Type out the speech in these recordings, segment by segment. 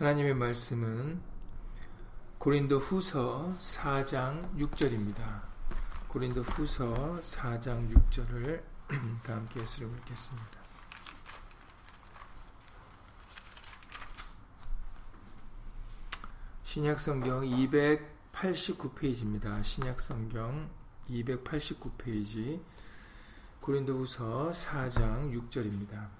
하나님의 말씀은 고린도 후서 4장 6절입니다. 고린도 후서 4장 6절을 다 함께 예수를 읽겠습니다. 신약성경 289페이지입니다. 신약성경 289페이지 고린도후서 4장 6절입니다.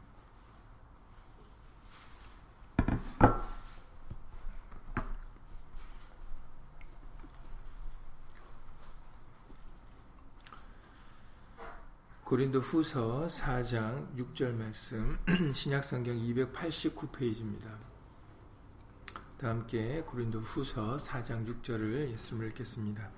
고린도 후서 4장 6절 말씀 신약성경 289페이지입니다. 다 함께 고린도 후서 4장 6절을 예수님을 읽겠습니다.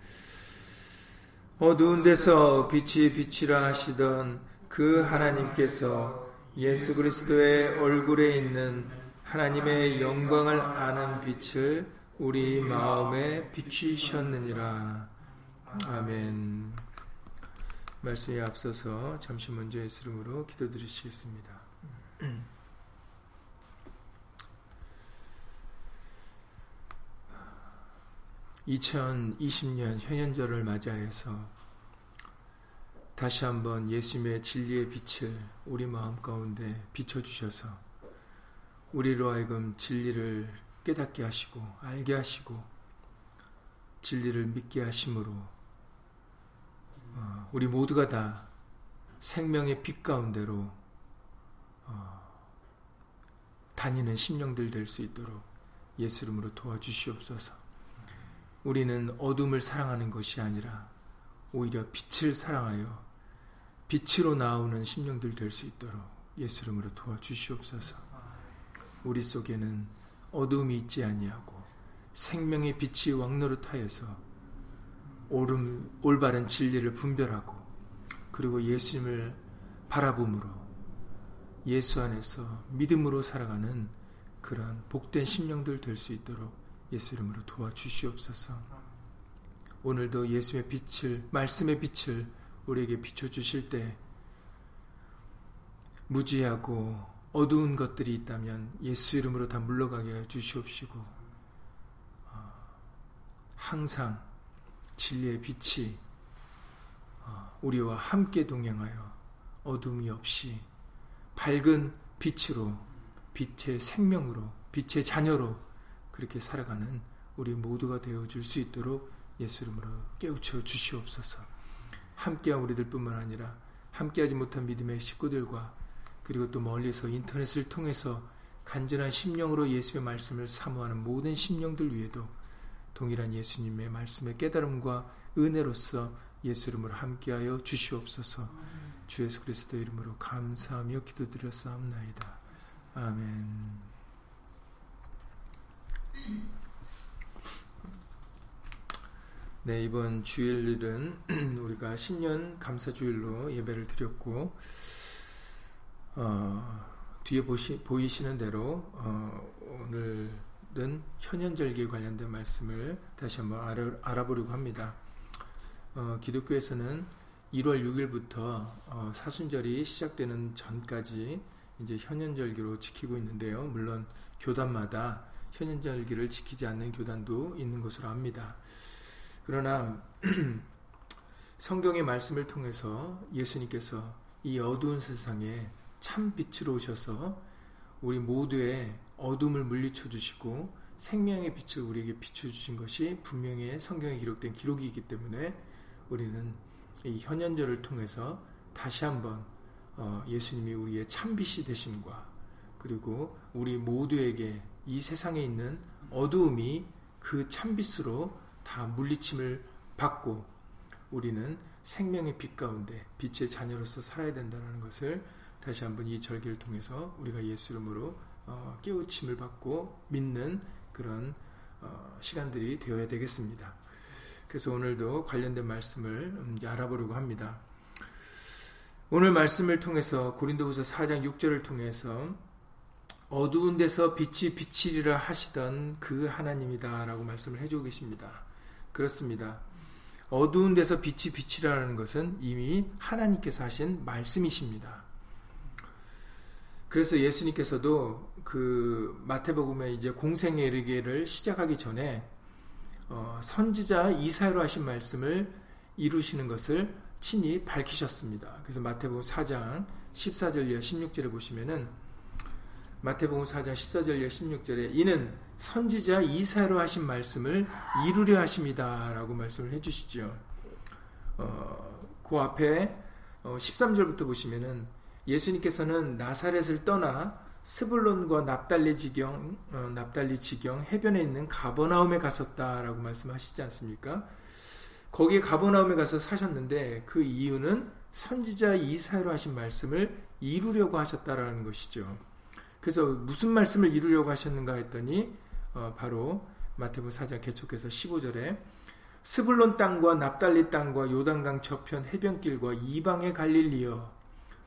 어두운 데서 빛이 빛이라 하시던 그 하나님께서 예수 그리스도의 얼굴에 있는 하나님의 영광을 아는 빛을 우리 마음에 비추셨느니라. 아멘. 말씀에 앞서서 잠시 먼저 예수 이름으로 기도드리시겠습니다. 2020년 현현절을 맞이해서 다시 한번 예수님의 진리의 빛을 우리 마음 가운데 비춰주셔서 우리로 하여금 진리를 깨닫게 하시고 알게 하시고 진리를 믿게 하심으로 어, 우리 모두가 다 생명의 빛 가운데로 어, 다니는 심령들 될 수 있도록 예수 이름으로 도와주시옵소서. 우리는 어둠을 사랑하는 것이 아니라 오히려 빛을 사랑하여 빛으로 나오는 심령들 될 수 있도록 예수 이름으로 도와주시옵소서. 우리 속에는 어둠이 있지 아니하고 생명의 빛이 왕노릇하여서 옳음, 올바른 진리를 분별하고 그리고 예수님을 바라봄으로 예수 안에서 믿음으로 살아가는 그러한 복된 심령들 될 수 있도록 예수 이름으로 도와주시옵소서. 오늘도 예수의 빛을 말씀의 빛을 우리에게 비춰 주실 때 무지하고 어두운 것들이 있다면 예수 이름으로 다 물러가게 해 주시옵시고 어, 항상 진리의 빛이 어, 우리와 함께 동행하여 어둠이 없이 밝은 빛으로 빛의 생명으로 빛의 자녀로 그렇게 살아가는 우리 모두가 되어 줄 수 있도록 예수 이름으로 깨우쳐 주시옵소서. 함께한 우리들뿐만 아니라 함께하지 못한 믿음의 식구들과 그리고 또 멀리서 인터넷을 통해서 간절한 심령으로 예수의 말씀을 사모하는 모든 심령들 위에도 동일한 예수님의 말씀의 깨달음과 은혜로서 예수 이름으로 함께하여 주시옵소서. 주 예수 그리스도 이름으로 감사하며 기도드렸사옵나이다. 아멘. 네, 이번 주일은 우리가 신년 감사주일로 예배를 드렸고, 어, 뒤에 보시, 보이시는 대로, 어, 오늘 은 현현절기에 관련된 말씀을 다시 한번 알아, 알아 보려고 합니다. 어, 기독교에서는 1월 6일부터 어, 사순절이 시작되는 전까지 이제 현현절기로 지키고 있는데요. 물론 교단마다 현현절기를 지키지 않는 교단도 있는 것으로 압니다. 그러나 성경의 말씀을 통해서 예수님께서 이 어두운 세상에 참 빛으로 오셔서 우리 모두의 어둠을 물리쳐 주시고 생명의 빛을 우리에게 비춰 주신 것이 분명히 성경에 기록된 기록이기 때문에 우리는 이 현현절을 통해서 다시 한번 어, 예수님이 우리의 참빛이 되심과 그리고 우리 모두에게 이 세상에 있는 어두움이 그 참빛으로 다 물리침을 받고 우리는 생명의 빛 가운데 빛의 자녀로서 살아야 된다는 것을 다시 한번 이 절기를 통해서 우리가 예수 이름으로 어, 깨우침을 받고 믿는 그런 어, 시간들이 되어야 되겠습니다. 그래서 오늘도 관련된 말씀을 음, 알아보려고 합니다. 오늘 말씀을 통해서 고린도후서 4장 6절을 통해서 어두운 데서 빛이 비치리라 하시던 그 하나님이다라고 말씀을 해주고 계십니다. 그렇습니다. 어두운 데서 빛이 비치라는 것은 이미 하나님께서 하신 말씀이십니다. 그래서 예수님께서도 그 마태복음에 이제 공생에 이르기를 시작하기 전에 어, 선지자 이사야로 하신 말씀을 이루시는 것을 친히 밝히셨습니다. 그래서 마태복음 4장 14절 이하 16절에 보시면은 마태복음 4장 14절 이하 16절에 이는 선지자 이사야로 하신 말씀을 이루려 하십니다라고 말씀을 해주시죠. 어, 그 앞에 어, 13절부터 보시면은 예수님께서는 나사렛을 떠나 스불론과 납달리 지경, 어, 납달리 지경 해변에 있는 가버나움에 갔었다라고 말씀하시지 않습니까? 거기에 가버나움에 가서 사셨는데 그 이유는 선지자 이사야로 하신 말씀을 이루려고 하셨다라는 것이죠. 그래서 무슨 말씀을 이루려고 하셨는가 했더니 어, 바로 마태복음 4장 계속해서 15절에 스불론 땅과 납달리 땅과 요단강 저편 해변길과 이방의 갈릴리여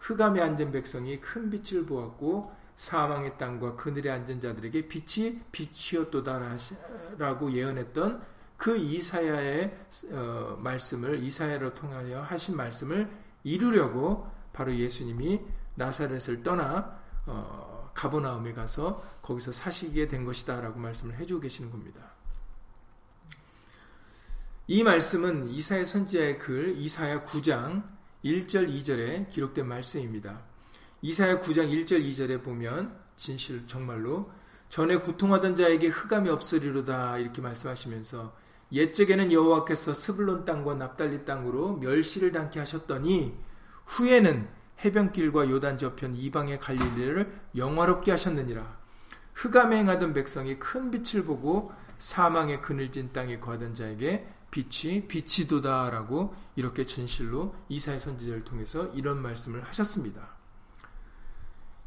흑암에 앉은 백성이 큰 빛을 보았고 사망의 땅과 그늘에 앉은 자들에게 빛이 빛이었도다라고 예언했던 그 이사야의 어, 말씀을 이사야로 통하여 하신 말씀을 이루려고 바로 예수님이 나사렛을 떠나 어, 가보나움에 가서 거기서 사시게 된 것이다라고 말씀을 해주고 계시는 겁니다. 이 말씀은 이사야 선지자의 글 이사야 9장 1절 2절에 기록된 말씀입니다. 이사야 9장 1절 2절에 보면 진실 정말로 전에 고통하던 자에게 흑암이 없으리로다 이렇게 말씀하시면서 옛적에는 여호와께서 스불론 땅과 납달리 땅으로 멸시를 당케 하셨더니 후에는 해변길과 요단 저편 이방의 갈릴리를 영화롭게 하셨느니라 흑암에 행하던 백성이 큰 빛을 보고 사망의 그늘진 땅에 거하던 자에게 빛이 빛이도다라고 이렇게 진실로 이사의 선지자를 통해서 이런 말씀을 하셨습니다.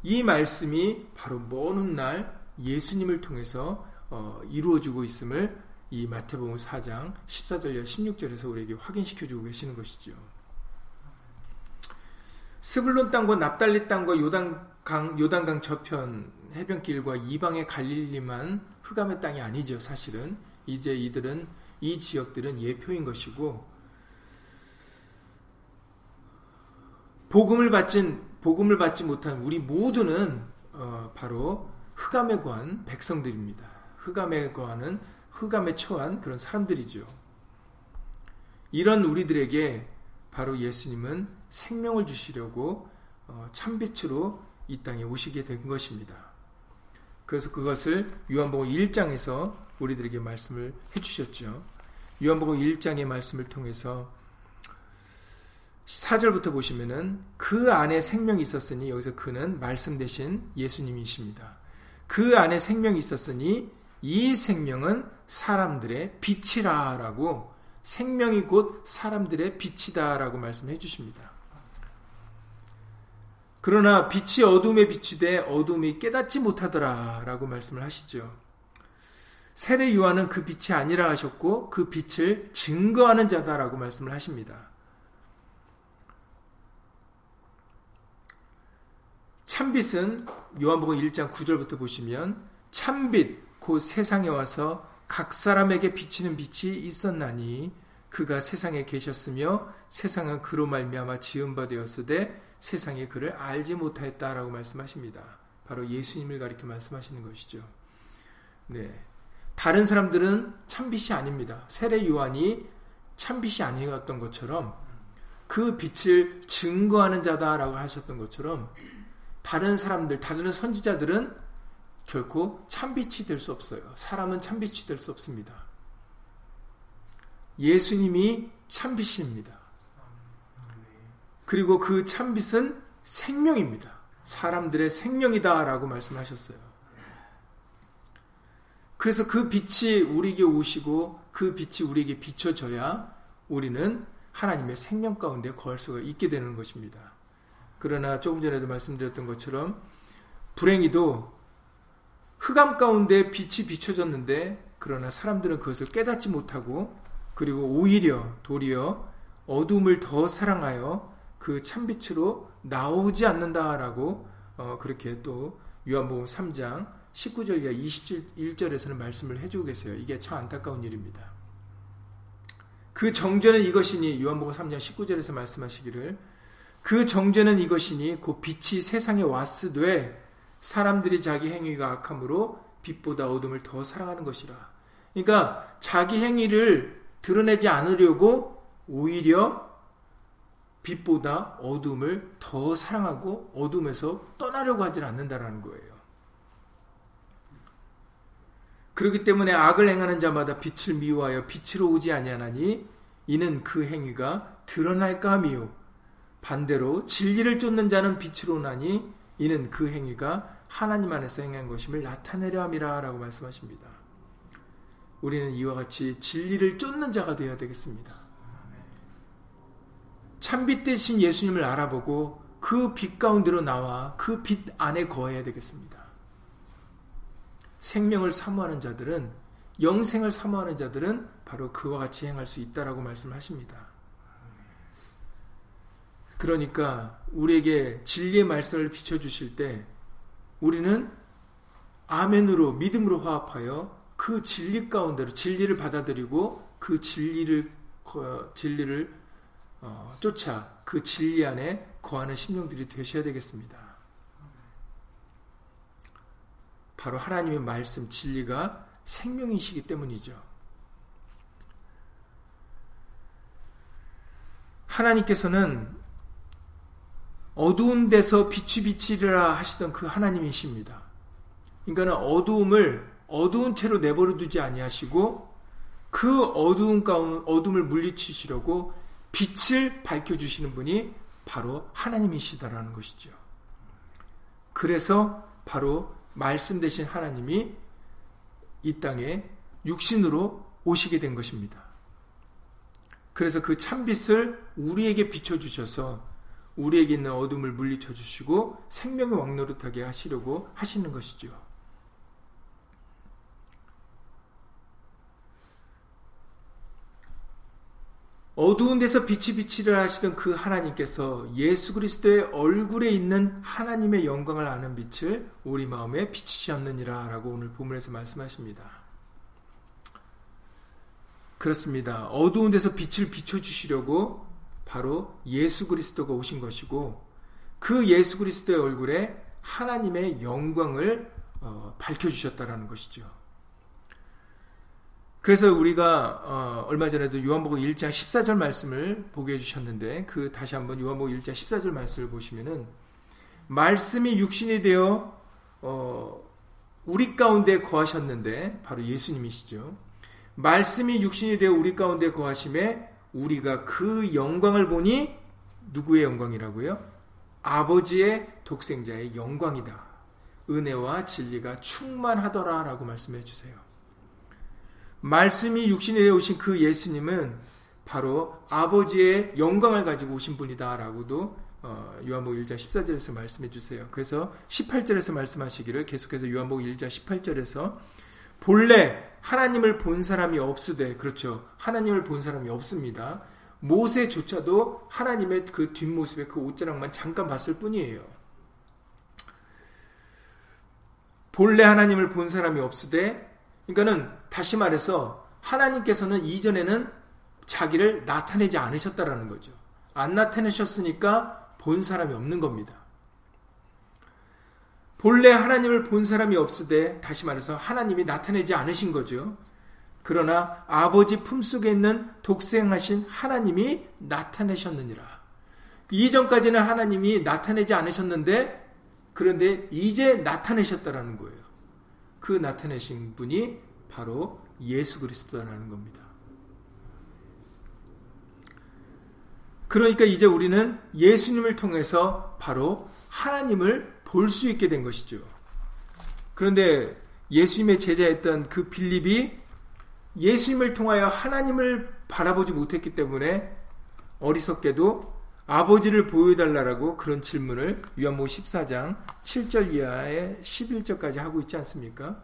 이 말씀이 바로 먼 훗날 예수님을 통해서 어, 이루어지고 있음을 이 마태복음 4장 14절과 16절에서 우리에게 확인시켜 주고 계시는 것이죠. 스불론 땅과 납달리 땅과 요단강 요단강 저편 해변길과 이방의 갈릴리만 흑암의 땅이 아니죠, 사실은. 이제 이들은 이 지역들은 예표인 것이고 복음을 받진 복음을 받지 못한 우리 모두는 어, 바로 흑암에 관한 백성들입니다. 흑암에 관한 흑암에 처한 그런 사람들이죠. 이런 우리들에게 바로 예수님은 생명을 주시려고 어, 참빛으로 이 땅에 오시게 된 것입니다. 그래서 그것을 요한복음 1장에서 우리들에게 말씀을 해주셨죠. 요한복음 1장의 말씀을 통해서 4절부터 보시면은 그 안에 생명이 있었으니 여기서 그는 말씀 대신 예수님이십니다. 그 안에 생명이 있었으니 이 생명은 사람들의 빛이라라고 생명이 곧 사람들의 빛이다라고 말씀해 주십니다. 그러나 빛이 어둠에 비추되 어둠이 깨닫지 못하더라라고 말씀을 하시죠. 세례 요한은 그 빛이 아니라 하셨고 그 빛을 증거하는 자다라고 말씀을 하십니다. 참빛은 요한복음 1장 9절부터 보시면 참빛 곧 세상에 와서 각 사람에게 비치는 빛이 있었나니 그가 세상에 계셨으며 세상은 그로 말미암아 지은 바 되었으되 세상이 그를 알지 못하였다라고 말씀하십니다. 바로 예수님을 가리켜 말씀하시는 것이죠. 네. 다른 사람들은 참빛이 아닙니다. 세례 요한이 참빛이 아니었던 것처럼 그 빛을 증거하는 자다라고 하셨던 것처럼 다른 사람들, 다른 선지자들은 결코 참빛이 될 수 없어요. 사람은 참빛이 될 수 없습니다. 예수님이 참빛입니다. 그리고 그 참빛은 생명입니다. 사람들의 생명이다라고 말씀하셨어요. 그래서 그 빛이 우리에게 오시고 그 빛이 우리에게 비춰져야 우리는 하나님의 생명 가운데 거할 수가 있게 되는 것입니다. 그러나 조금 전에도 말씀드렸던 것처럼 불행히도 흑암 가운데 빛이 비춰졌는데 그러나 사람들은 그것을 깨닫지 못하고 그리고 오히려 도리어 어둠을 더 사랑하여 그 참빛으로 나오지 않는다라고 어, 그렇게 또 요한복음 3장 19절 이하 21절에서는 말씀을 해주고 계세요. 이게 참 안타까운 일입니다. 그 정죄는 이것이니 요한복음 3장 19절에서 말씀하시기를 그 정죄는 이것이니 곧 빛이 세상에 왔으되 사람들이 자기 행위가 악함으로 빛보다 어둠을 더 사랑하는 것이라. 그러니까 자기 행위를 드러내지 않으려고 오히려 빛보다 어둠을 더 사랑하고 어둠에서 떠나려고 하지 않는다라는 거예요. 그렇기 때문에 악을 행하는 자마다 빛을 미워하여 빛으로 오지 아니하나니 이는 그 행위가 드러날까 미요 반대로 진리를 쫓는 자는 빛으로 오나니 이는 그 행위가 하나님 안에서 행한 것임을 나타내려 함이라 라고 말씀하십니다. 우리는 이와 같이 진리를 쫓는 자가 되어야 되겠습니다. 참빛 대신 예수님을 알아보고 그 빛 가운데로 나와 그 빛 안에 거해야 되겠습니다. 생명을 사모하는 자들은 영생을 사모하는 자들은 바로 그와 같이 행할 수 있다라고 말씀하십니다. 그러니까 우리에게 진리의 말씀을 비춰 주실 때 우리는 아멘으로 믿음으로 화합하여 그 진리 가운데로 진리를 받아들이고 그 진리를 진리를 어, 쫓아 그 진리 안에 거하는 심령들이 되셔야 되겠습니다. 바로 하나님의 말씀 진리가 생명이시기 때문이죠. 하나님께서는 어두운 데서 빛이 비치리라 하시던 그 하나님이십니다. 그러니까 어두움을 어두운 채로 내버려 두지 아니하시고 그 어두운 가운 어둠을 물리치시려고 빛을 밝혀 주시는 분이 바로 하나님이시다라는 것이죠. 그래서 바로 말씀 되신 하나님이 이 땅에 육신으로 오시게 된 것입니다. 그래서 그 참빛을 우리에게 비춰주셔서 우리에게 있는 어둠을 물리쳐 주시고 생명의 왕노릇하게 하시려고 하시는 것이죠. 어두운 데서 빛이 비치를 하시던 그 하나님께서 예수 그리스도의 얼굴에 있는 하나님의 영광을 아는 빛을 우리 마음에 비치셨느니라 라고 오늘 본문에서 말씀하십니다. 그렇습니다. 어두운 데서 빛을 비춰주시려고 바로 예수 그리스도가 오신 것이고 그 예수 그리스도의 얼굴에 하나님의 영광을 어, 밝혀주셨다라는 것이죠. 그래서 우리가 어, 얼마 전에도 요한복음 1장 14절 말씀을 보게 해주셨는데 그 다시 한번 요한복음 1장 14절 말씀을 보시면은 말씀이 육신이 되어 어, 우리 가운데 거하셨는데 바로 예수님이시죠. 말씀이 육신이 되어 우리 가운데 거하심에 우리가 그 영광을 보니 누구의 영광이라고요? 아버지의 독생자의 영광이다. 은혜와 진리가 충만하더라라고 말씀해 주세요. 말씀이 육신이 되어 오신 그 예수님은 바로 아버지의 영광을 가지고 오신 분이다라고도 어, 요한복음 1장 14절에서 말씀해 주세요. 그래서 18절에서 말씀하시기를 계속해서 요한복음 1장 18절에서 본래 하나님을 본 사람이 없으되 그렇죠. 하나님을 본 사람이 없습니다. 모세조차도 하나님의 그 뒷모습의 그 옷자락만 잠깐 봤을 뿐이에요. 본래 하나님을 본 사람이 없으되 그러니까는 다시 말해서 하나님께서는 이전에는 자기를 나타내지 않으셨다라는 거죠. 안 나타내셨으니까 본 사람이 없는 겁니다. 본래 하나님을 본 사람이 없으되 다시 말해서 하나님이 나타내지 않으신 거죠. 그러나 아버지 품속에 있는 독생하신 하나님이 나타내셨느니라. 이전까지는 하나님이 나타내지 않으셨는데 그런데 이제 나타내셨다라는 거예요. 그 나타내신 분이 바로 예수 그리스도라는 겁니다. 그러니까 이제 우리는 예수님을 통해서 바로 하나님을 볼 수 있게 된 것이죠. 그런데 예수님의 제자였던 그 빌립이 예수님을 통하여 하나님을 바라보지 못했기 때문에 어리석게도 아버지를 보여달라고 그런 질문을 요한복 14장 7절 이하의 11절까지 하고 있지 않습니까?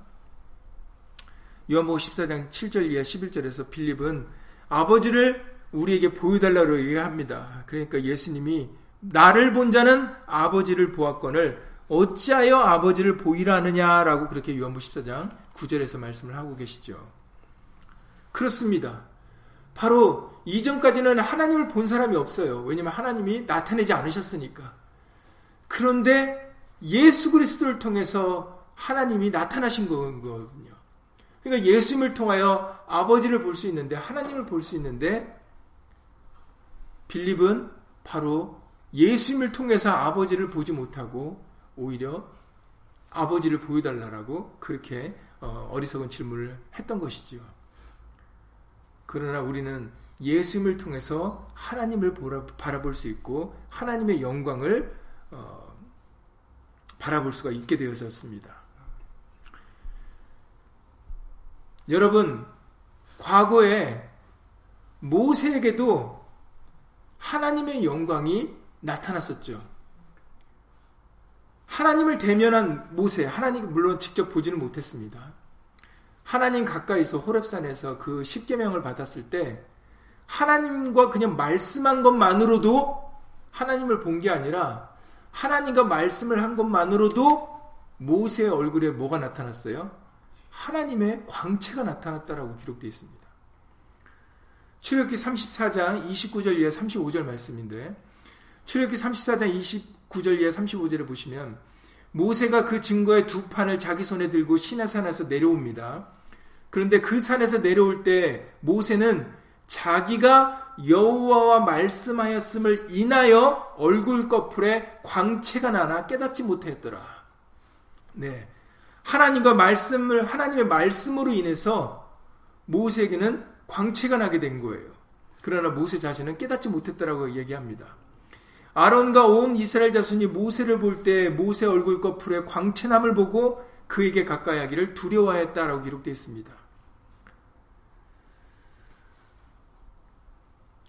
요한복음 14장 7절 이하 11절에서 빌립은 아버지를 우리에게 보여달라고 얘기합니다. 그러니까 예수님이 나를 본 자는 아버지를 보았건을 어찌하여 아버지를 보이라 하느냐라고 그렇게 요한복음 14장 9절에서 말씀을 하고 계시죠. 그렇습니다. 바로 이전까지는 하나님을 본 사람이 없어요. 왜냐하면 하나님이 나타내지 않으셨으니까. 그런데 예수 그리스도를 통해서 하나님이 나타나신 거거든요. 그러니까 예수님을 통하여 아버지를 볼 수 있는데 하나님을 볼 수 있는데 빌립은 바로 예수님을 통해서 아버지를 보지 못하고 오히려 아버지를 보여달라고 그렇게 어, 어리석은 질문을 했던 것이지요. 그러나 우리는 예수님을 통해서 하나님을 바라볼 수 있고 하나님의 영광을 어, 바라볼 수가 있게 되어졌습니다. 여러분, 과거에 모세에게도 하나님의 영광이 나타났었죠. 하나님을 대면한 모세, 하나님 물론 직접 보지는 못했습니다. 하나님 가까이서 호렙산에서 그 십계명을 받았을 때 하나님과 그냥 말씀한 것만으로도 하나님을 본 게 아니라 하나님과 말씀을 한 것만으로도 모세의 얼굴에 뭐가 나타났어요? 하나님의 광채가 나타났다라고 기록되어 있습니다. 출애굽기 34장 29절 이하 35절 말씀인데 출애굽기 34장 29절 이하 35절에 보시면 모세가 그 증거의 두 판을 자기 손에 들고 시내산에서 내려옵니다. 그런데 그 산에서 내려올 때 모세는 자기가 여호와와 말씀하였음을 인하여 얼굴 꺼풀에 광채가 나나 깨닫지 못했더라. 네. 하나님과 말씀을 하나님의 말씀으로 인해서 모세에게는 광채가 나게 된 거예요. 그러나 모세 자신은 깨닫지 못했다라고 얘기합니다. 아론과 온 이스라엘 자손이 모세를 볼 때 모세 얼굴 꺼풀에 광채남을 보고 그에게 가까이 하기를 두려워했다라고 기록되어 있습니다.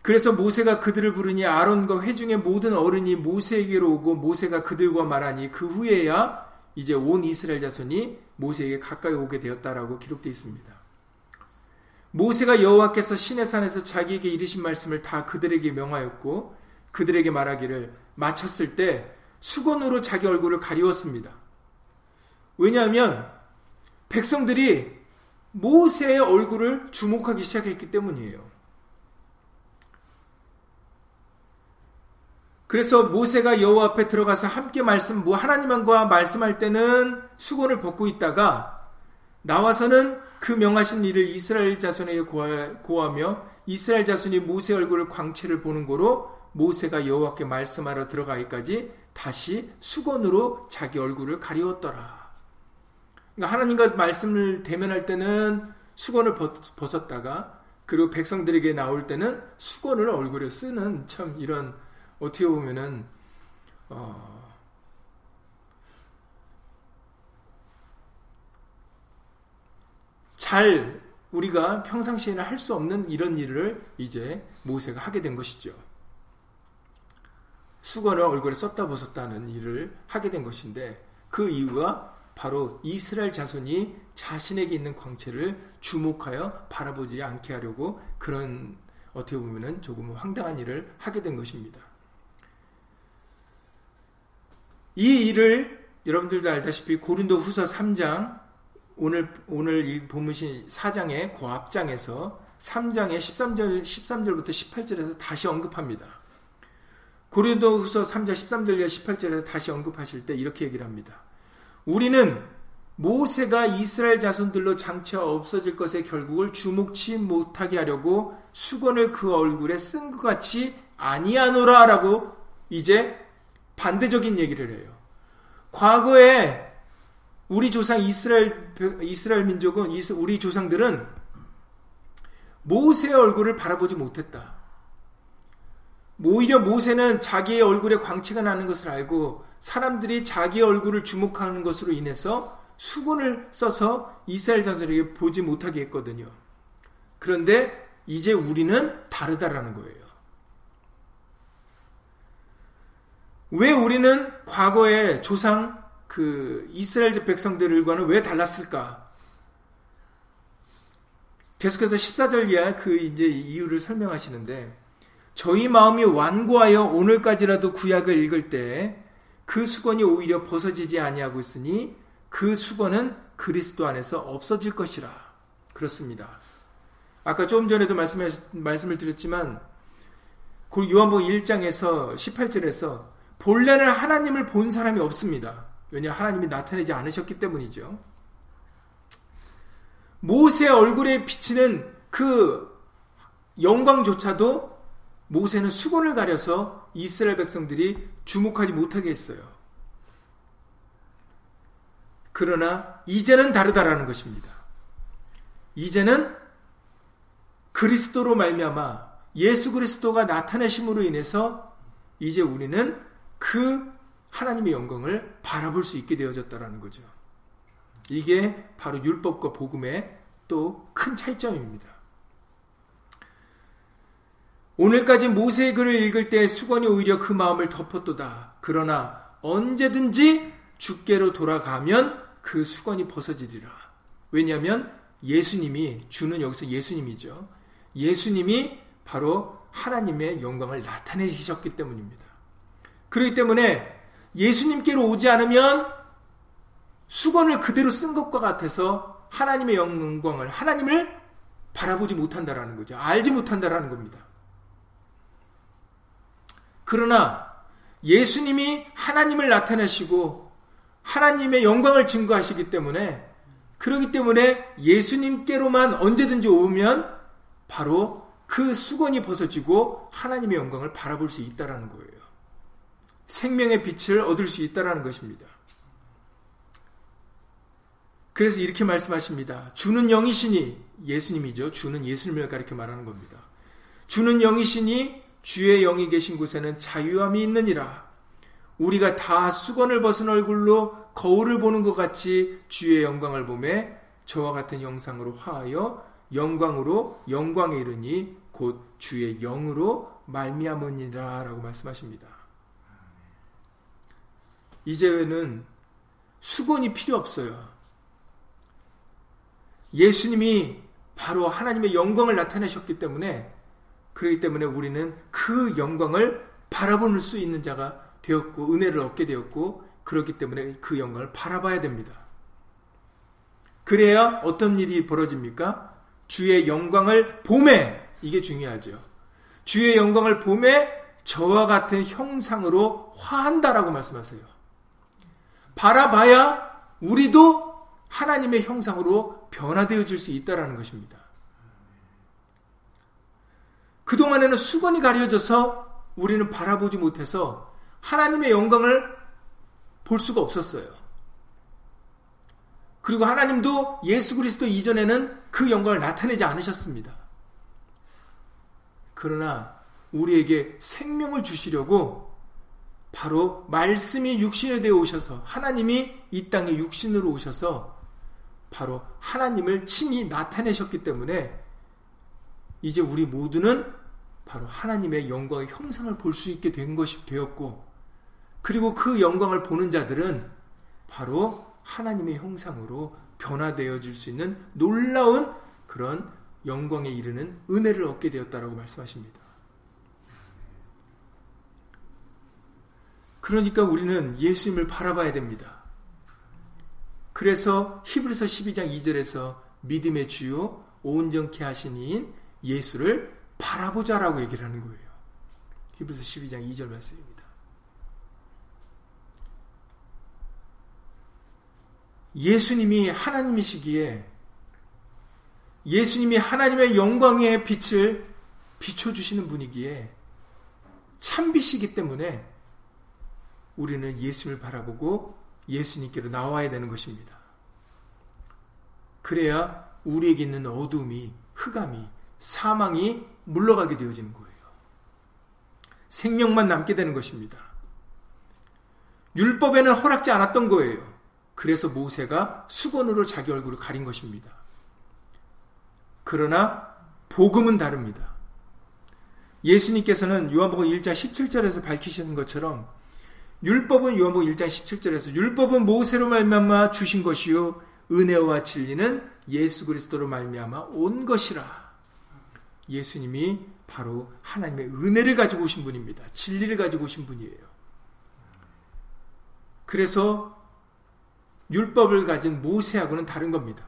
그래서 모세가 그들을 부르니 아론과 회중의 모든 어른이 모세에게로 오고 모세가 그들과 말하니 그 후에야 이제 온 이스라엘 자손이 모세에게 가까이 오게 되었다라고 기록되어 있습니다. 모세가 여호와께서 시내산에서 자기에게 이르신 말씀을 다 그들에게 명하였고 그들에게 말하기를 마쳤을 때 수건으로 자기 얼굴을 가리웠습니다. 왜냐하면 백성들이 모세의 얼굴을 주목하기 시작했기 때문이에요. 그래서 모세가 여호와 앞에 들어가서 함께 말씀 뭐 하나님과 말씀할 때는 수건을 벗고 있다가 나와서는 그 명하신 일을 이스라엘 자손에게 고하며 이스라엘 자손이 모세 얼굴을 광채를 보는 거로 모세가 여호와께 말씀하러 들어가기까지 다시 수건으로 자기 얼굴을 가리웠더라. 그러니까 하나님과 말씀을 대면할 때는 수건을 벗 었다가 그리고 백성들에게 나올 때는 수건을 얼굴에 쓰는 참 이런 어떻게 보면은 어, 잘 우리가 평상시에는 할 수 없는 이런 일을 이제 모세가 하게 된 것이죠. 수건을 얼굴에 썼다 벗었다는 일을 하게 된 것인데 그 이유가 바로 이스라엘 자손이 자신에게 있는 광채를 주목하여 바라보지 않게 하려고 그런 어떻게 보면은 조금 황당한 일을 하게 된 것입니다. 이 일을 여러분들도 알다시피 고린도 후서 3장 오늘 오늘 이 본문신 4장의 고 앞장에서 3장의 13절 13절부터 18절에서 다시 언급합니다. 고린도 후서 3장 13절과 18절에서 다시 언급하실 때 이렇게 얘기를 합니다. 우리는 모세가 이스라엘 자손들로 장차 없어질 것의 결국을 주목치 못하게 하려고 수건을 그 얼굴에 쓴 것 같이 아니하노라 라고 이제 반대적인 얘기를 해요. 과거에 우리 조상 이스라엘 이스라엘 민족은 우리 조상들은 모세의 얼굴을 바라보지 못했다. 오히려 모세는 자기의 얼굴에 광채가 나는 것을 알고 사람들이 자기의 얼굴을 주목하는 것으로 인해서 수건을 써서 이스라엘 자손에게 보지 못하게 했거든요. 그런데 이제 우리는 다르다라는 거예요. 왜 우리는 과거의 조상 그 이스라엘 백성들과는 왜 달랐을까? 계속해서 14절 이하 그 이제 이유를 설명하시는데 저희 마음이 완고하여 오늘까지라도 구약을 읽을 때 그 수건이 오히려 벗어지지 아니하고 있으니 그 수건은 그리스도 안에서 없어질 것이라. 그렇습니다. 아까 조금 전에도 말씀 말씀을 드렸지만 요한복음 1장에서 18절에서 본래는 하나님을 본 사람이 없습니다. 왜냐 하나님이 나타내지 않으셨기 때문이죠. 모세 얼굴에 비치는 그 영광조차도 모세는 수건을 가려서 이스라엘 백성들이 주목하지 못하게 했어요. 그러나 이제는 다르다라는 것입니다. 이제는 그리스도로 말미암아 예수 그리스도가 나타내심으로 인해서 이제 우리는 그 하나님의 영광을 바라볼 수 있게 되어졌다라는 거죠. 이게 바로 율법과 복음의 또 큰 차이점입니다. 오늘까지 모세의 글을 읽을 때 수건이 오히려 그 마음을 덮었도다. 그러나 언제든지 주께로 돌아가면 그 수건이 벗어지리라. 왜냐하면 예수님이 주는 여기서 예수님이죠. 예수님이 바로 하나님의 영광을 나타내셨기 때문입니다. 그렇기 때문에 예수님께로 오지 않으면 수건을 그대로 쓴 것과 같아서 하나님의 영광을 하나님을 바라보지 못한다라는 거죠. 알지 못한다라는 겁니다. 그러나 예수님이 하나님을 나타내시고 하나님의 영광을 증거하시기 때문에 그러기 때문에 예수님께로만 언제든지 오면 바로 그 수건이 벗어지고 하나님의 영광을 바라볼 수 있다라는 거예요. 생명의 빛을 얻을 수 있다라는 것입니다. 그래서 이렇게 말씀하십니다. 주는 영이시니 예수님이죠. 주는 예수님을 가리켜 말하는 겁니다. 주는 영이시니 주의 영이 계신 곳에는 자유함이 있느니라. 우리가 다 수건을 벗은 얼굴로 거울을 보는 것 같이 주의 영광을 보매 저와 같은 영상으로 화하여 영광으로 영광에 이르니 곧 주의 영으로 말미암으니라라고 말씀하십니다. 이제는 수건이 필요 없어요. 예수님이 바로 하나님의 영광을 나타내셨기 때문에 그렇기 때문에 우리는 그 영광을 바라볼 수 있는 자가 되었고 은혜를 얻게 되었고 그렇기 때문에 그 영광을 바라봐야 됩니다. 그래야 어떤 일이 벌어집니까? 주의 영광을 봄에 이게 중요하죠. 주의 영광을 봄에 저와 같은 형상으로 화한다라고 말씀하세요. 바라봐야 우리도 하나님의 형상으로 변화되어질 수 있다라는 것입니다. 그동안에는 수건이 가려져서 우리는 바라보지 못해서 하나님의 영광을 볼 수가 없었어요. 그리고 하나님도 예수 그리스도 이전에는 그 영광을 나타내지 않으셨습니다. 그러나 우리에게 생명을 주시려고 바로 말씀이 육신에 되어 오셔서 하나님이 이 땅에 육신으로 오셔서 바로 하나님을 친히 나타내셨기 때문에 이제 우리 모두는 바로 하나님의 영광의 형상을 볼 수 있게 된 것이 되었고, 그리고 그 영광을 보는 자들은 바로 하나님의 형상으로 변화되어질 수 있는 놀라운 그런 영광에 이르는 은혜를 얻게 되었다라고 말씀하십니다. 그러니까 우리는 예수님을 바라봐야 됩니다. 그래서 히브리서 12장 2절에서 믿음의 주요 온전케 하신 이인 예수를 바라보자라고 얘기를 하는 거예요. 히브리서 12장 2절 말씀입니다. 예수님이 하나님이시기에 예수님이 하나님의 영광의 빛을 비춰주시는 분이기에 참비시기 때문에 우리는 예수를 바라보고 예수님께로 나와야 되는 것입니다. 그래야 우리에게 있는 어둠이, 흑암이, 사망이 물러가게 되어지는 거예요. 생명만 남게 되는 것입니다. 율법에는 허락지 않았던 거예요. 그래서 모세가 수건으로 자기 얼굴을 가린 것입니다. 그러나 복음은 다릅니다. 예수님께서는 요한복음 1장 17절에서 밝히시는 것처럼 율법은 요한복음 1장 17절에서 율법은 모세로 말미암아 주신 것이요 은혜와 진리는 예수 그리스도로 말미암아 온 것이라. 예수님이 바로 하나님의 은혜를 가지고 오신 분입니다. 진리를 가지고 오신 분이에요. 그래서 율법을 가진 모세하고는 다른 겁니다.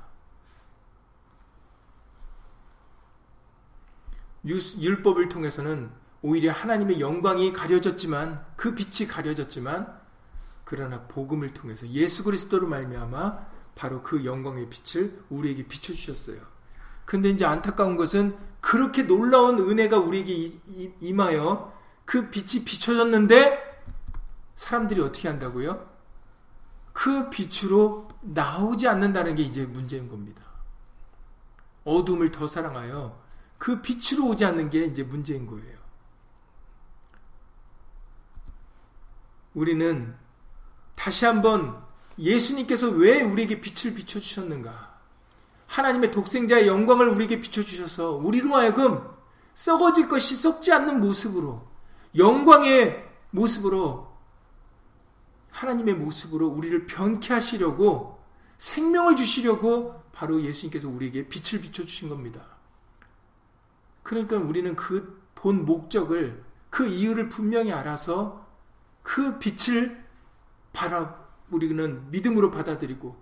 율법을 통해서는 오히려 하나님의 영광이 가려졌지만 그 빛이 가려졌지만 그러나 복음을 통해서 예수 그리스도로 말미암아 바로 그 영광의 빛을 우리에게 비춰 주셨어요. 근데 이제 안타까운 것은 그렇게 놀라운 은혜가 우리에게 임하여 그 빛이 비춰졌는데 사람들이 어떻게 한다고요? 그 빛으로 나오지 않는다는 게 이제 문제인 겁니다. 어둠을 더 사랑하여 그 빛으로 오지 않는 게 이제 문제인 거예요. 우리는 다시 한번 예수님께서 왜 우리에게 빛을 비춰주셨는가? 하나님의 독생자의 영광을 우리에게 비춰주셔서 우리로 하여금 썩어질 것이 썩지 않는 모습으로 영광의 모습으로 하나님의 모습으로 우리를 변케 하시려고 생명을 주시려고 바로 예수님께서 우리에게 빛을 비춰주신 겁니다. 그러니까 우리는 그 본 목적을 그 이유를 분명히 알아서 그 빛을 바라 우리는 믿음으로 받아들이고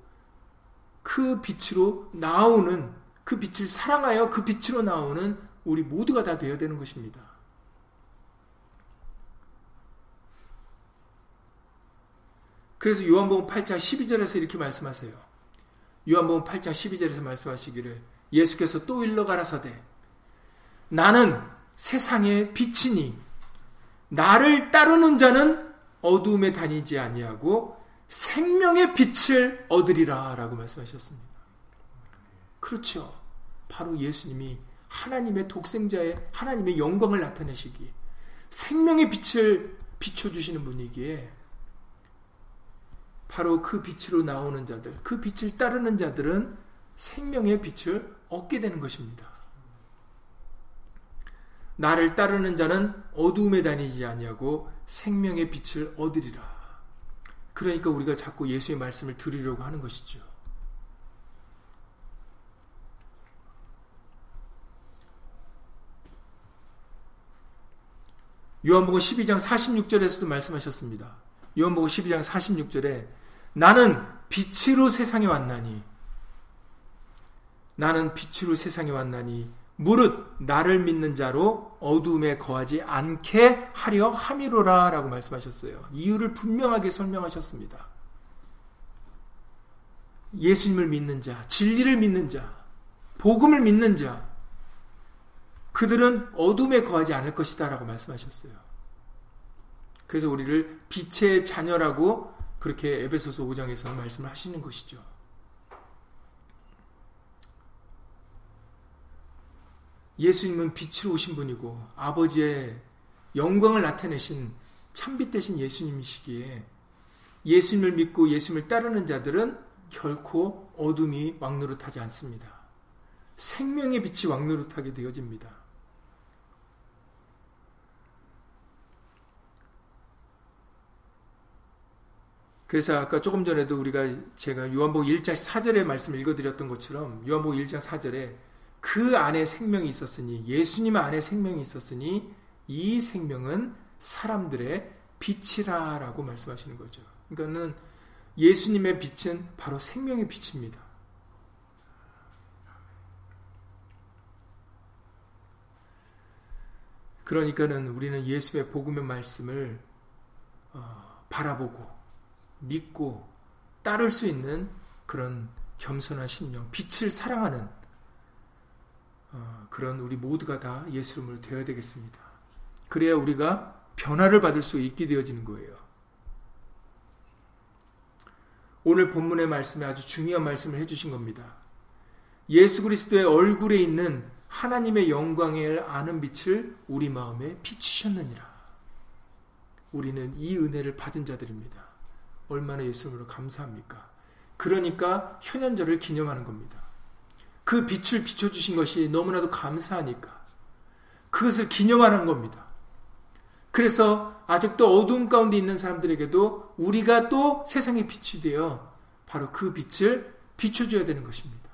그 빛으로 나오는 그 빛을 사랑하여 그 빛으로 나오는 우리 모두가 다 되어야 되는 것입니다. 그래서 요한복음 8장 12절에서 이렇게 말씀하세요. 요한복음 8장 12절에서 말씀하시기를 예수께서 또 일러 가라사대 나는 세상의 빛이니 나를 따르는 자는 어두움에 다니지 아니하고 생명의 빛을 얻으리라라고 말씀하셨습니다. 그렇죠. 바로 예수님이 하나님의 독생자의 하나님의 영광을 나타내시기 생명의 빛을 비춰 주시는 분이기에 바로 그 빛으로 나오는 자들, 그 빛을 따르는 자들은 생명의 빛을 얻게 되는 것입니다. 나를 따르는 자는 어두움에 다니지 아니하고 생명의 빛을 얻으리라. 그러니까 우리가 자꾸 예수의 말씀을 들으려고 하는 것이죠. 요한복음 12장 46절에서도 말씀하셨습니다. 요한복음 12장 46절에 나는 빛으로 세상에 왔나니 나는 빛으로 세상에 왔나니 무릇 나를 믿는 자로 어둠에 거하지 않게 하려 함이로라 라고 말씀하셨어요. 이유를 분명하게 설명하셨습니다. 예수님을 믿는 자, 진리를 믿는 자, 복음을 믿는 자, 그들은 어둠에 거하지 않을 것이다 라고 말씀하셨어요. 그래서 우리를 빛의 자녀라고 그렇게 에베소서 5장에서 말씀을 하시는 것이죠. 예수님은 빛으로 오신 분이고 아버지의 영광을 나타내신 참빛 되신 예수님이시기에 예수님을 믿고 예수님을 따르는 자들은 결코 어둠이 왕노릇하지 않습니다. 생명의 빛이 왕노릇하게 되어집니다. 그래서 아까 조금 전에도 우리가 제가 요한복음 1장 4절의 말씀을 읽어드렸던 것처럼 요한복음 1장 4절에 그 안에 생명이 있었으니 예수님 안에 생명이 있었으니 이 생명은 사람들의 빛이라라고 말씀하시는 거죠. 그러니까는 예수님의 빛은 바로 생명의 빛입니다. 그러니까는 우리는 예수의 복음의 말씀을 어, 바라보고 믿고 따를 수 있는 그런 겸손한 심령, 빛을 사랑하는 어, 그런 우리 모두가 다 예수 이름으로 되어야 되겠습니다. 그래야 우리가 변화를 받을 수 있게 되어지는 거예요. 오늘 본문의 말씀에 아주 중요한 말씀을 해주신 겁니다. 예수 그리스도의 얼굴에 있는 하나님의 영광을 아는 빛을 우리 마음에 비추셨느니라. 우리는 이 은혜를 받은 자들입니다. 얼마나 예수님으로 감사합니까? 그러니까 현현절을 기념하는 겁니다. 그 빛을 비춰주신 것이 너무나도 감사하니까 그것을 기념하는 겁니다. 그래서 아직도 어두운 가운데 있는 사람들에게도 우리가 또 세상의 빛이 되어 바로 그 빛을 비춰줘야 되는 것입니다.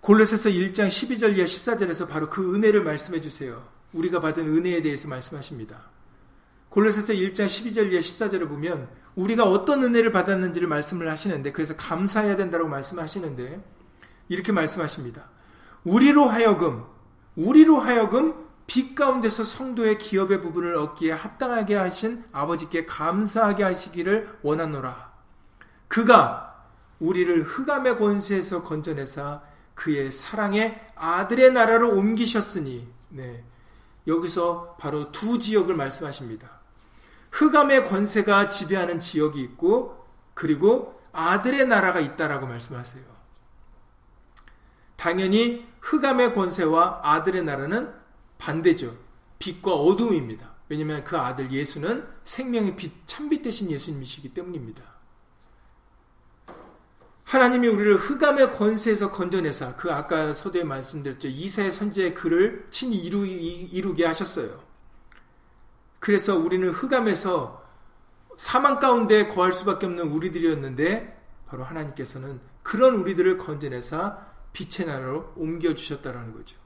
골로새서 1장 12절 이하 14절에서 바로 그 은혜를 말씀해 주세요. 우리가 받은 은혜에 대해서 말씀하십니다. 골로새서 1장 12절 이하 14절을 보면 우리가 어떤 은혜를 받았는지를 말씀을 하시는데 그래서 감사해야 된다고 말씀하시는데 이렇게 말씀하십니다. 우리로 하여금 우리로 하여금 빛 가운데서 성도의 기업의 부분을 얻기에 합당하게 하신 아버지께 감사하게 하시기를 원하노라. 그가 우리를 흑암의 권세에서 건져내사 그의 사랑의 아들의 나라로 옮기셨으니, 네. 여기서 바로 두 지역을 말씀하십니다. 흑암의 권세가 지배하는 지역이 있고, 그리고 아들의 나라가 있다라고 말씀하세요. 당연히 흑암의 권세와 아들의 나라는 반대죠. 빛과 어두움입니다. 왜냐하면 그 아들 예수는 생명의 빛, 참빛 대신 예수님이시기 때문입니다. 하나님이 우리를 흑암의 권세에서 건져내사 그 아까 서두에 말씀드렸죠. 이사의 선지의 글을 친히 이루, 이루게 하셨어요. 그래서 우리는 흑암에서 사망 가운데 거할 수밖에 없는 우리들이었는데 바로 하나님께서는 그런 우리들을 건져내사 빛의 나라로 옮겨 주셨다라는 거죠.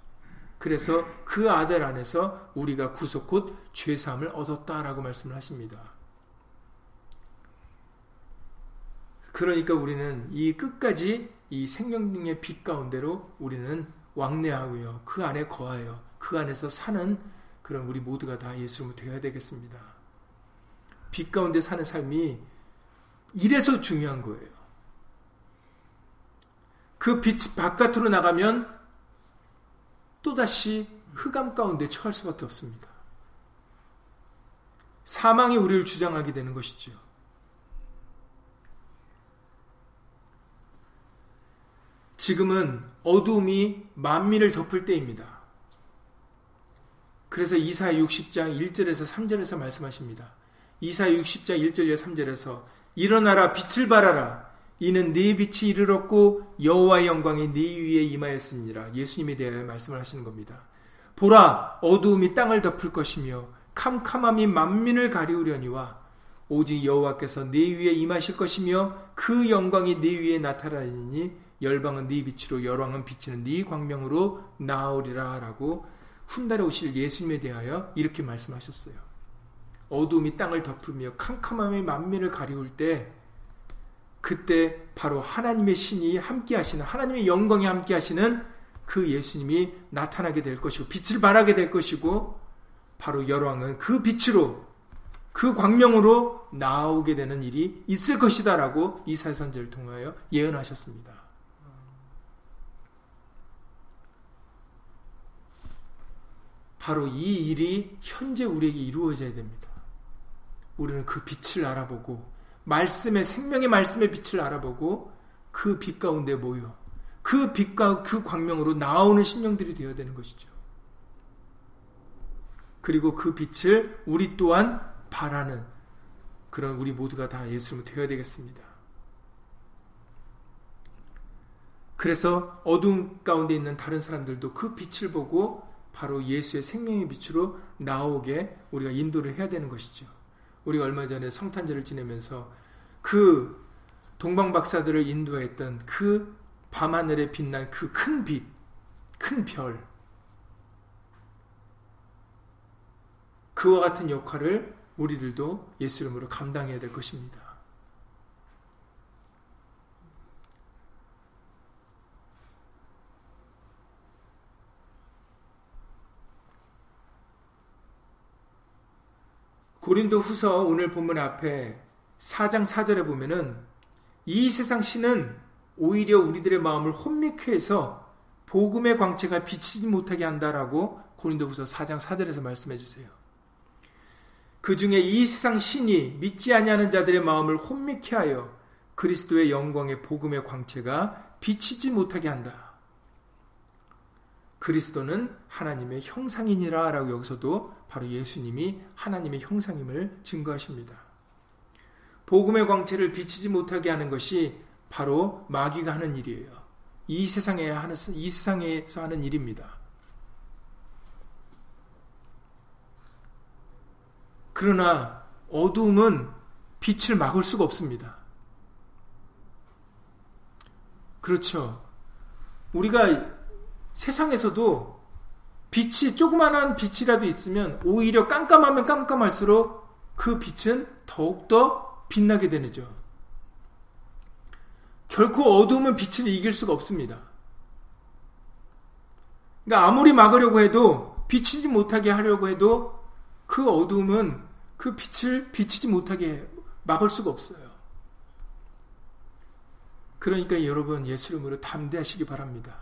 그래서 그 아들 안에서 우리가 구속 곧 죄 사함을 얻었다라고 말씀을 하십니다. 그러니까 우리는 이 끝까지 이 생명의 빛 가운데로 우리는 왕래하고요. 그 안에 거하여 그 안에서 사는 그런 우리 모두가 다 예수님을 되어야 되겠습니다. 빛 가운데 사는 삶이 이래서 중요한 거예요. 그빛 바깥으로 나가면 또다시 흑암 가운데 처할 수밖에 없습니다. 사망이 우리를 주장하게 되는 것이죠. 지금은 어두움이 만민을 덮을 때입니다. 그래서 이사 60장 1절에서 3절에서 말씀하십니다. 이사 60장 1절에 3절에서 일어나라 빛을 발하라 이는 네 빛이 이르렀고 여호와의 영광이 네 위에 임하였으니라. 예수님에 대하여 말씀을 하시는 겁니다. 보라 어두움이 땅을 덮을 것이며 캄캄함이 만민을 가리우려니와 오직 여호와께서 네 위에 임하실 것이며 그 영광이 네 위에 나타나리니 열방은 네 빛으로 열왕은 비치는 네 광명으로 나오리라라고 훗날에 오실 예수님에 대하여 이렇게 말씀하셨어요. 어두움이 땅을 덮으며 캄캄함이 만민을 가리울 때 그때 바로 하나님의 신이 함께 하시는 하나님의 영광이 함께 하시는 그 예수님이 나타나게 될 것이고 빛을 발하게 될 것이고 바로 열왕은 그 빛으로 그 광명으로 나오게 되는 일이 있을 것이다라고 이사야 선지를 통하여 예언하셨습니다. 바로 이 일이 현재 우리에게 이루어져야 됩니다. 우리는 그 빛을 알아보고 말씀의 생명의 말씀의 빛을 알아보고 그 빛 가운데 모여 그 빛과 그 광명으로 나오는 심령들이 되어야 되는 것이죠. 그리고 그 빛을 우리 또한 바라는 그런 우리 모두가 다 예수님을 되어야 되겠습니다. 그래서 어둠 가운데 있는 다른 사람들도 그 빛을 보고 바로 예수의 생명의 빛으로 나오게 우리가 인도를 해야 되는 것이죠. 우리가 얼마 전에 성탄절을 지내면서 그 동방 박사들을 인도했던 그 밤하늘에 빛난 그 큰 빛, 큰 별, 그와 같은 역할을 우리들도 예수 이름으로 감당해야 될 것입니다. 고린도 후서 오늘 본문 앞에 4장 4절에 보면은 이 세상 신은 오히려 우리들의 마음을 혼미케 해서 복음의 광채가 비치지 못하게 한다라고 고린도 후서 4장 4절에서 말씀해 주세요. 그 중에 이 세상 신이 믿지 아니하는 자들의 마음을 혼미케 하여 그리스도의 영광의 복음의 광채가 비치지 못하게 한다. 그리스도는 하나님의 형상이니라 라고 여기서도 바로 예수님이 하나님의 형상임을 증거하십니다. 복음의 광채를 비치지 못하게 하는 것이 바로 마귀가 하는 일이에요. 이 세상에 하는 이 세상에서 하는 일입니다. 그러나 어두움은 빛을 막을 수가 없습니다. 그렇죠. 우리가 세상에서도 빛이 조그만한 빛이라도 있으면 오히려 깜깜하면 깜깜할수록 그 빛은 더욱더 빛나게 되죠. 결코 어두움은 빛을 이길 수가 없습니다. 그러니까 아무리 막으려고 해도 비치지 못하게 하려고 해도 그 어둠은 그 빛을 비치지 못하게 막을 수가 없어요. 그러니까 여러분 예수 이름으로 담대하시기 바랍니다.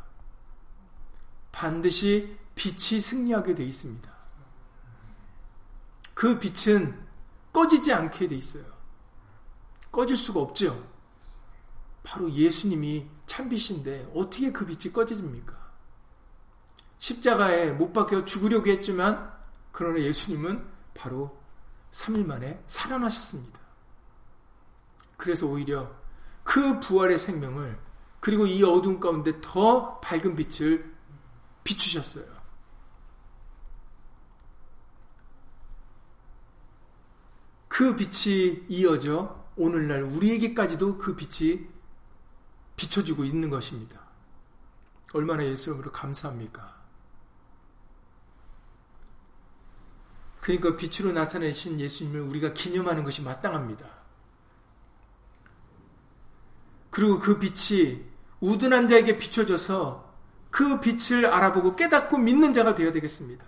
반드시 빛이 승리하게 되어 있습니다. 그 빛은 꺼지지 않게 되어 있어요. 꺼질 수가 없죠. 바로 예수님이 참빛인데 어떻게 그 빛이 꺼집니까? 십자가에 못 박혀 죽으려고 했지만 그러나 예수님은 바로 3일 만에 살아나셨습니다. 그래서 오히려 그 부활의 생명을 그리고 이 어두운 가운데 더 밝은 빛을 비추셨어요. 그 빛이 이어져 오늘날 우리에게까지도 그 빛이 비춰지고 있는 것입니다. 얼마나 예수님으로 감사합니까? 그러니까 빛으로 나타내신 예수님을 우리가 기념하는 것이 마땅합니다. 그리고 그 빛이 우둔한 자에게 비춰져서 그 빛을 알아보고 깨닫고 믿는 자가 되어야 되겠습니다.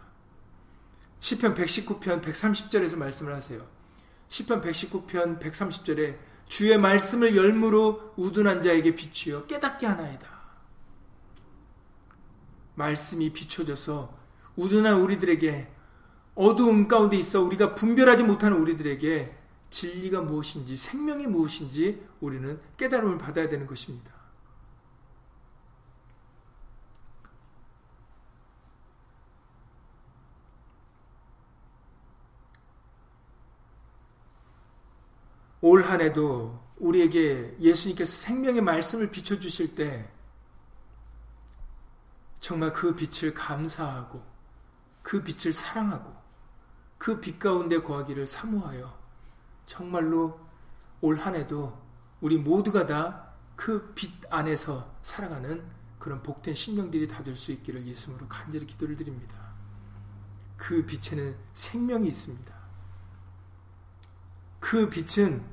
시편 119편 130절에서 말씀을 하세요. 시편 119편 130절에 주의 말씀을 열무로 우둔한 자에게 비추어 깨닫게 하나이다. 말씀이 비춰져서 우둔한 우리들에게 어두움 가운데 있어 우리가 분별하지 못하는 우리들에게 진리가 무엇인지 생명이 무엇인지 우리는 깨달음을 받아야 되는 것입니다. 올 한 해도 우리에게 예수님께서 생명의 말씀을 비춰주실 때 정말 그 빛을 감사하고 그 빛을 사랑하고 그 빛 가운데 거하기를 사모하여 정말로 올 한 해도 우리 모두가 다 그 빛 안에서 살아가는 그런 복된 심령들이 다 될 수 있기를 예수님으로 간절히 기도를 드립니다. 그 빛에는 생명이 있습니다. 그 빛은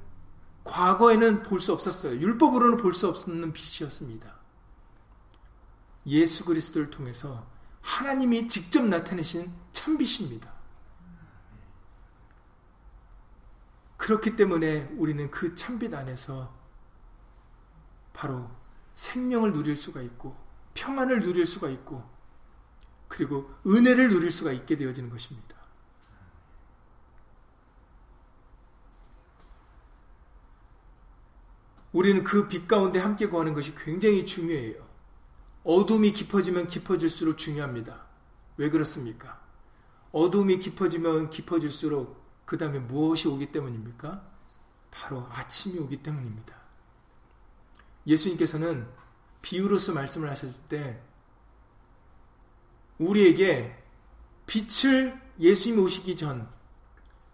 과거에는 볼 수 없었어요. 율법으로는 볼 수 없는 빛이었습니다. 예수 그리스도를 통해서 하나님이 직접 나타내신 참빛입니다. 그렇기 때문에 우리는 그 참빛 안에서 바로 생명을 누릴 수가 있고 평안을 누릴 수가 있고 그리고 은혜를 누릴 수가 있게 되어지는 것입니다. 우리는 그 빛 가운데 함께 거하는 것이 굉장히 중요해요. 어둠이 깊어지면 깊어질수록 중요합니다. 왜 그렇습니까? 어둠이 깊어지면 깊어질수록 그 다음에 무엇이 오기 때문입니까? 바로 아침이 오기 때문입니다. 예수님께서는 비유로서 말씀을 하셨을 때 우리에게 빛을 예수님 오시기 전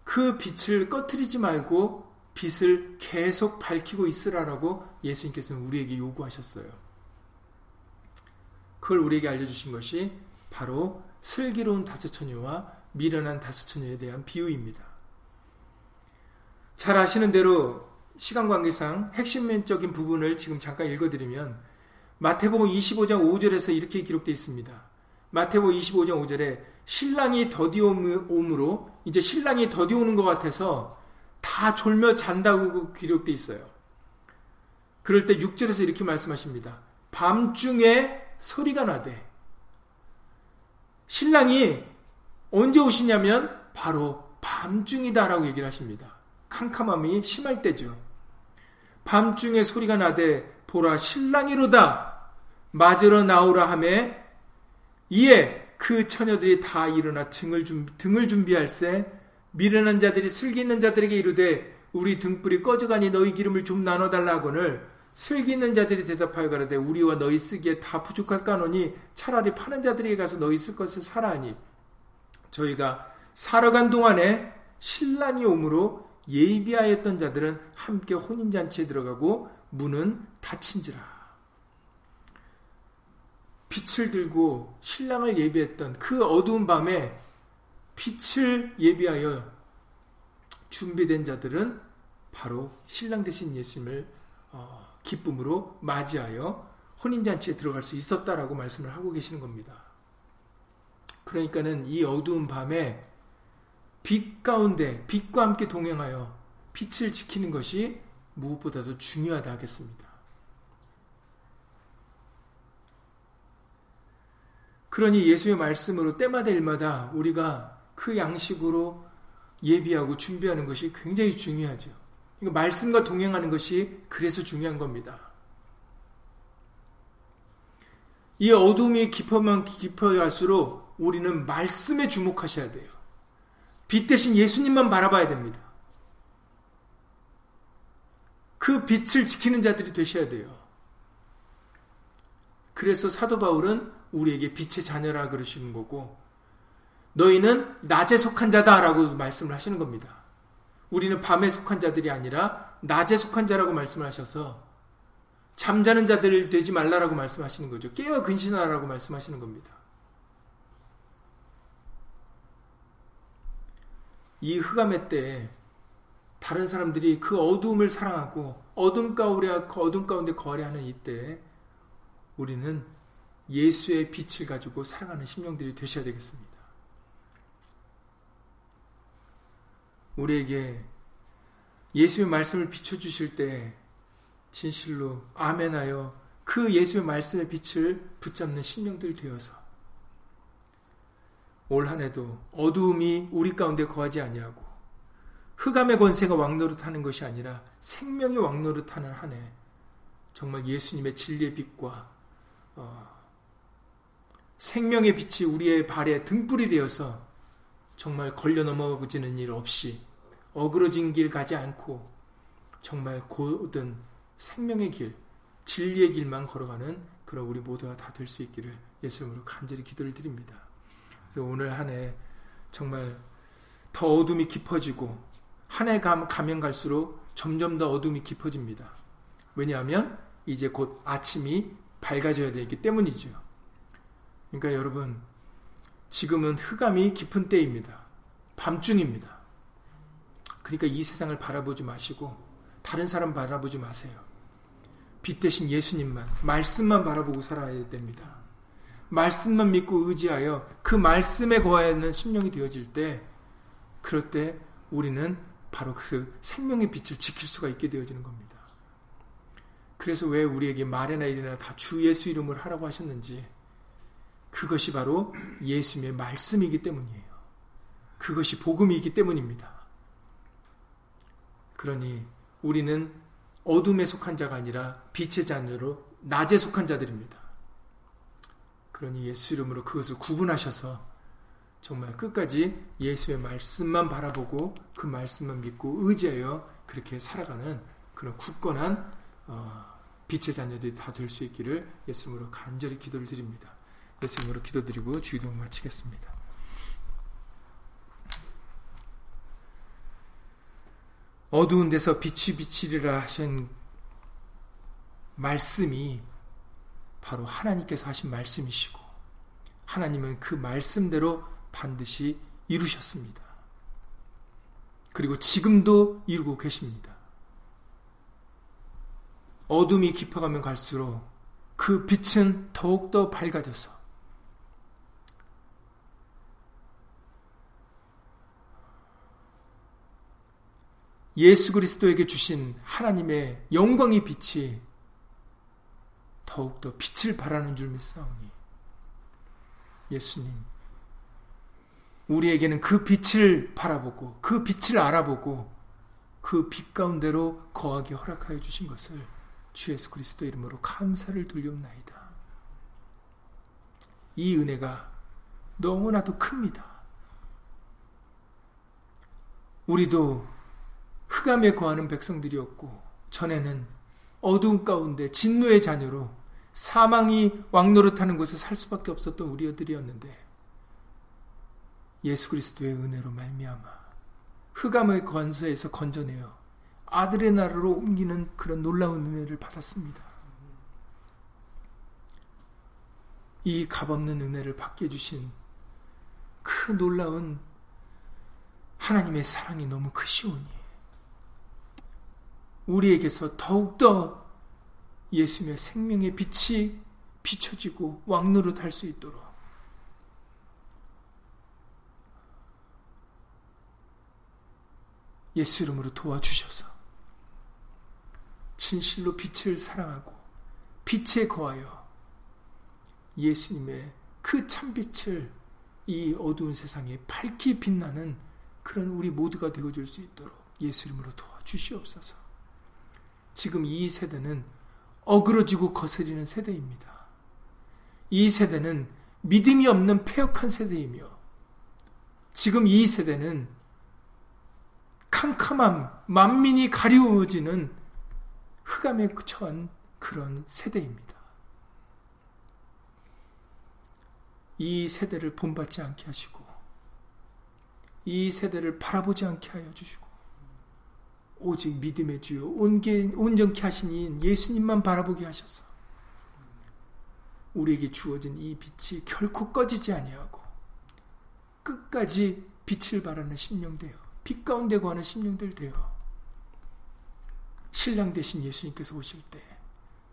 그 빛을 꺼트리지 말고 빛을 계속 밝히고 있으라라고 예수님께서는 우리에게 요구하셨어요. 그걸 우리에게 알려주신 것이 바로 슬기로운 다섯 처녀와 미련한 다섯 처녀에 대한 비유입니다. 잘 아시는 대로 시간 관계상 핵심적인 부분을 지금 잠깐 읽어드리면 마태복음 25장 5절에서 이렇게 기록되어 있습니다. 마태복음 25장 5절에 신랑이 더디옴으로 이제 신랑이 더디오는 것 같아서 다 졸며 잔다고 기록되어 있어요. 그럴 때 6절에서 이렇게 말씀하십니다. 밤중에 소리가 나되 신랑이 언제 오시냐면 바로 밤중이다라고 얘기를 하십니다. 캄캄함이 심할 때죠. 밤중에 소리가 나되 보라 신랑이로다 맞으러 나오라 하매 이에 그 처녀들이 다 일어나 등을, 준, 등을 준비할세 미련한 자들이 슬기 있는 자들에게 이르되 우리 등불이 꺼져가니 너희 기름을 좀 나눠달라 하거늘 슬기 있는 자들이 대답하여 가라되 우리와 너희 쓰기에 다 부족할 까노니 차라리 파는 자들에게 가서 너희 쓸 것을 사라 하니 저희가 살아간 동안에 신랑이 오므로 예비하였던 자들은 함께 혼인잔치에 들어가고 문은 닫힌지라. 빛을 들고 신랑을 예비했던 그 어두운 밤에 빛을 예비하여 준비된 자들은 바로 신랑 대신 예수님을 어, 기쁨으로 맞이하여 혼인잔치에 들어갈 수 있었다라고 말씀을 하고 계시는 겁니다. 그러니까는 이 어두운 밤에 빛 가운데 빛과 함께 동행하여 빛을 지키는 것이 무엇보다도 중요하다 하겠습니다. 그러니 예수의 말씀으로 때마다 일마다 우리가 그 양식으로 예비하고 준비하는 것이 굉장히 중요하죠. 그러니까 말씀과 동행하는 것이 그래서 중요한 겁니다. 이 어둠이 깊어만 깊어갈수록 우리는 말씀에 주목하셔야 돼요. 빛 대신 예수님만 바라봐야 됩니다. 그 빛을 지키는 자들이 되셔야 돼요. 그래서 사도 바울은 우리에게 빛의 자녀라 그러시는 거고, 너희는 낮에 속한 자다라고 말씀을 하시는 겁니다. 우리는 밤에 속한 자들이 아니라 낮에 속한 자라고 말씀을 하셔서 잠자는 자들 되지 말라라고 말씀하시는 거죠. 깨어 근신하라고 말씀하시는 겁니다. 이 흑암의 때 다른 사람들이 그 어두움을 사랑하고 어둠 가운데 어둠 가운데 거래하는 이때 우리는 예수의 빛을 가지고 살아가는 심령들이 되셔야 되겠습니다. 우리에게 예수의 말씀을 비춰주실 때 진실로 아멘하여 그 예수의 말씀의 빛을 붙잡는 심령들 되어서 올 한해도 어두움이 우리 가운데 거하지 아니하고 흑암의 권세가 왕노릇하는 것이 아니라 생명의 왕노릇하는 한해 정말 예수님의 진리의 빛과 어, 생명의 빛이 우리의 발에 등불이 되어서 정말 걸려 넘어지는 일 없이 어그러진 길 가지 않고 정말 고든 생명의 길, 진리의 길만 걸어가는 그런 우리 모두가 다 될 수 있기를 예수님으로 간절히 기도를 드립니다. 그래서 오늘 한 해 정말 더 어둠이 깊어지고 한 해 가면 갈수록 점점 더 어둠이 깊어집니다. 왜냐하면 이제 곧 아침이 밝아져야 되기 때문이죠. 그러니까 여러분 지금은 흑암이 깊은 때입니다. 밤중입니다. 그러니까 이 세상을 바라보지 마시고 다른 사람 바라보지 마세요. 빛 대신 예수님만, 말씀만 바라보고 살아야 됩니다. 말씀만 믿고 의지하여 그 말씀에 거하는 심령이 되어질 때, 그럴 때 우리는 바로 그 생명의 빛을 지킬 수가 있게 되어지는 겁니다. 그래서 왜 우리에게 말이나 일이나 다 주 예수 이름을 하라고 하셨는지, 그것이 바로 예수님의 말씀이기 때문이에요. 그것이 복음이기 때문입니다. 그러니 우리는 어둠에 속한 자가 아니라 빛의 자녀로 낮에 속한 자들입니다. 그러니 예수 이름으로 그것을 구분하셔서 정말 끝까지 예수의 말씀만 바라보고 그 말씀만 믿고 의지하여 그렇게 살아가는 그런 굳건한 어, 빛의 자녀들이 다 될 수 있기를 예수님으로 간절히 기도를 드립니다. 예수님으로 기도드리고 주기도 마치겠습니다. 어두운 데서 빛이 비치리라 하신 말씀이 바로 하나님께서 하신 말씀이시고 하나님은 그 말씀대로 반드시 이루셨습니다. 그리고 지금도 이루고 계십니다. 어둠이 깊어가면 갈수록 그 빛은 더욱더 밝아져서 예수 그리스도에게 주신 하나님의 영광의 빛이 더욱더 빛을 발하는 줄 믿사오니 예수님 우리에게는 그 빛을 바라보고 그 빛을 알아보고 그 빛 가운데로 거하게 허락하여 주신 것을 주 예수 그리스도 이름으로 감사를 돌리옵나이다. 이 은혜가 너무나도 큽니다. 우리도 흑암에 거하는 백성들이었고 전에는 어두운 가운데 진노의 자녀로 사망이 왕노릇하는 곳에 살 수밖에 없었던 우리들이었는데 예수 그리스도의 은혜로 말미암아 흑암의 권세에서 건져내어 아들의 나라로 옮기는 그런 놀라운 은혜를 받았습니다. 이 값없는 은혜를 받게 해주신 그 놀라운 하나님의 사랑이 너무 크시오니 우리에게서 더욱더 예수님의 생명의 빛이 비춰지고 왕노릇 할수 있도록 예수 이름으로 도와주셔서 진실로 빛을 사랑하고 빛에 거하여 예수님의 그 참빛을 이 어두운 세상에 밝히 빛나는 그런 우리 모두가 되어줄 수 있도록 예수 이름으로 도와주시옵소서. 지금 이 세대는 어그러지고 거스리는 세대입니다. 이 세대는 믿음이 없는 폐역한 세대이며 지금 이 세대는 캄캄함, 만민이 가리워지는 흑암에 처한 그런 세대입니다. 이 세대를 본받지 않게 하시고 이 세대를 바라보지 않게 하여 주시고 오직 믿음의 주요 온전케 하신 이 예수님만 바라보게 하셔서 우리에게 주어진 이 빛이 결코 꺼지지 아니하고 끝까지 빛을 발하는 심령 되어 빛 가운데 거하는 심령들 되어 신랑 되신 예수님께서 오실 때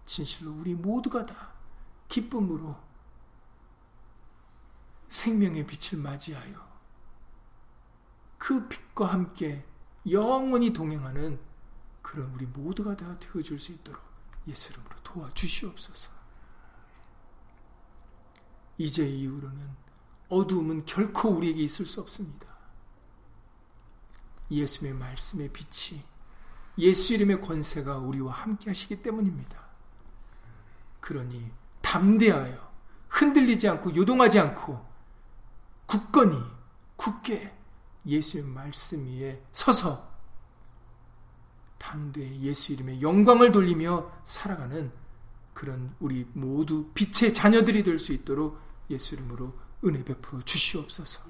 진실로 우리 모두가 다 기쁨으로 생명의 빛을 맞이하여 그 빛과 함께 영원히 동행하는 그런 우리 모두가 다 되어줄 수 있도록 예수 이름으로 도와주시옵소서. 이제 이후로는 어두움은 결코 우리에게 있을 수 없습니다. 예수의 말씀의 빛이 예수 이름의 권세가 우리와 함께 하시기 때문입니다. 그러니 담대하여 흔들리지 않고 요동하지 않고 굳건히 굳게 예수의 말씀 위에 서서 담대히 예수 이름의 영광을 돌리며 살아가는 그런 우리 모두 빛의 자녀들이 될 수 있도록 예수 이름으로 은혜 베풀어 주시옵소서.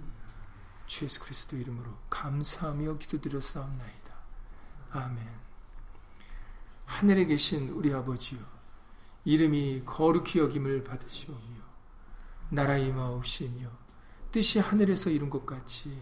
주 예수 그리스도 이름으로 감사하며 기도드렸사옵나이다. 아멘. 하늘에 계신 우리 아버지요 이름이 거룩히 여김을 받으시오며 나라 임하옵시며 뜻이 하늘에서 이룬 것 같이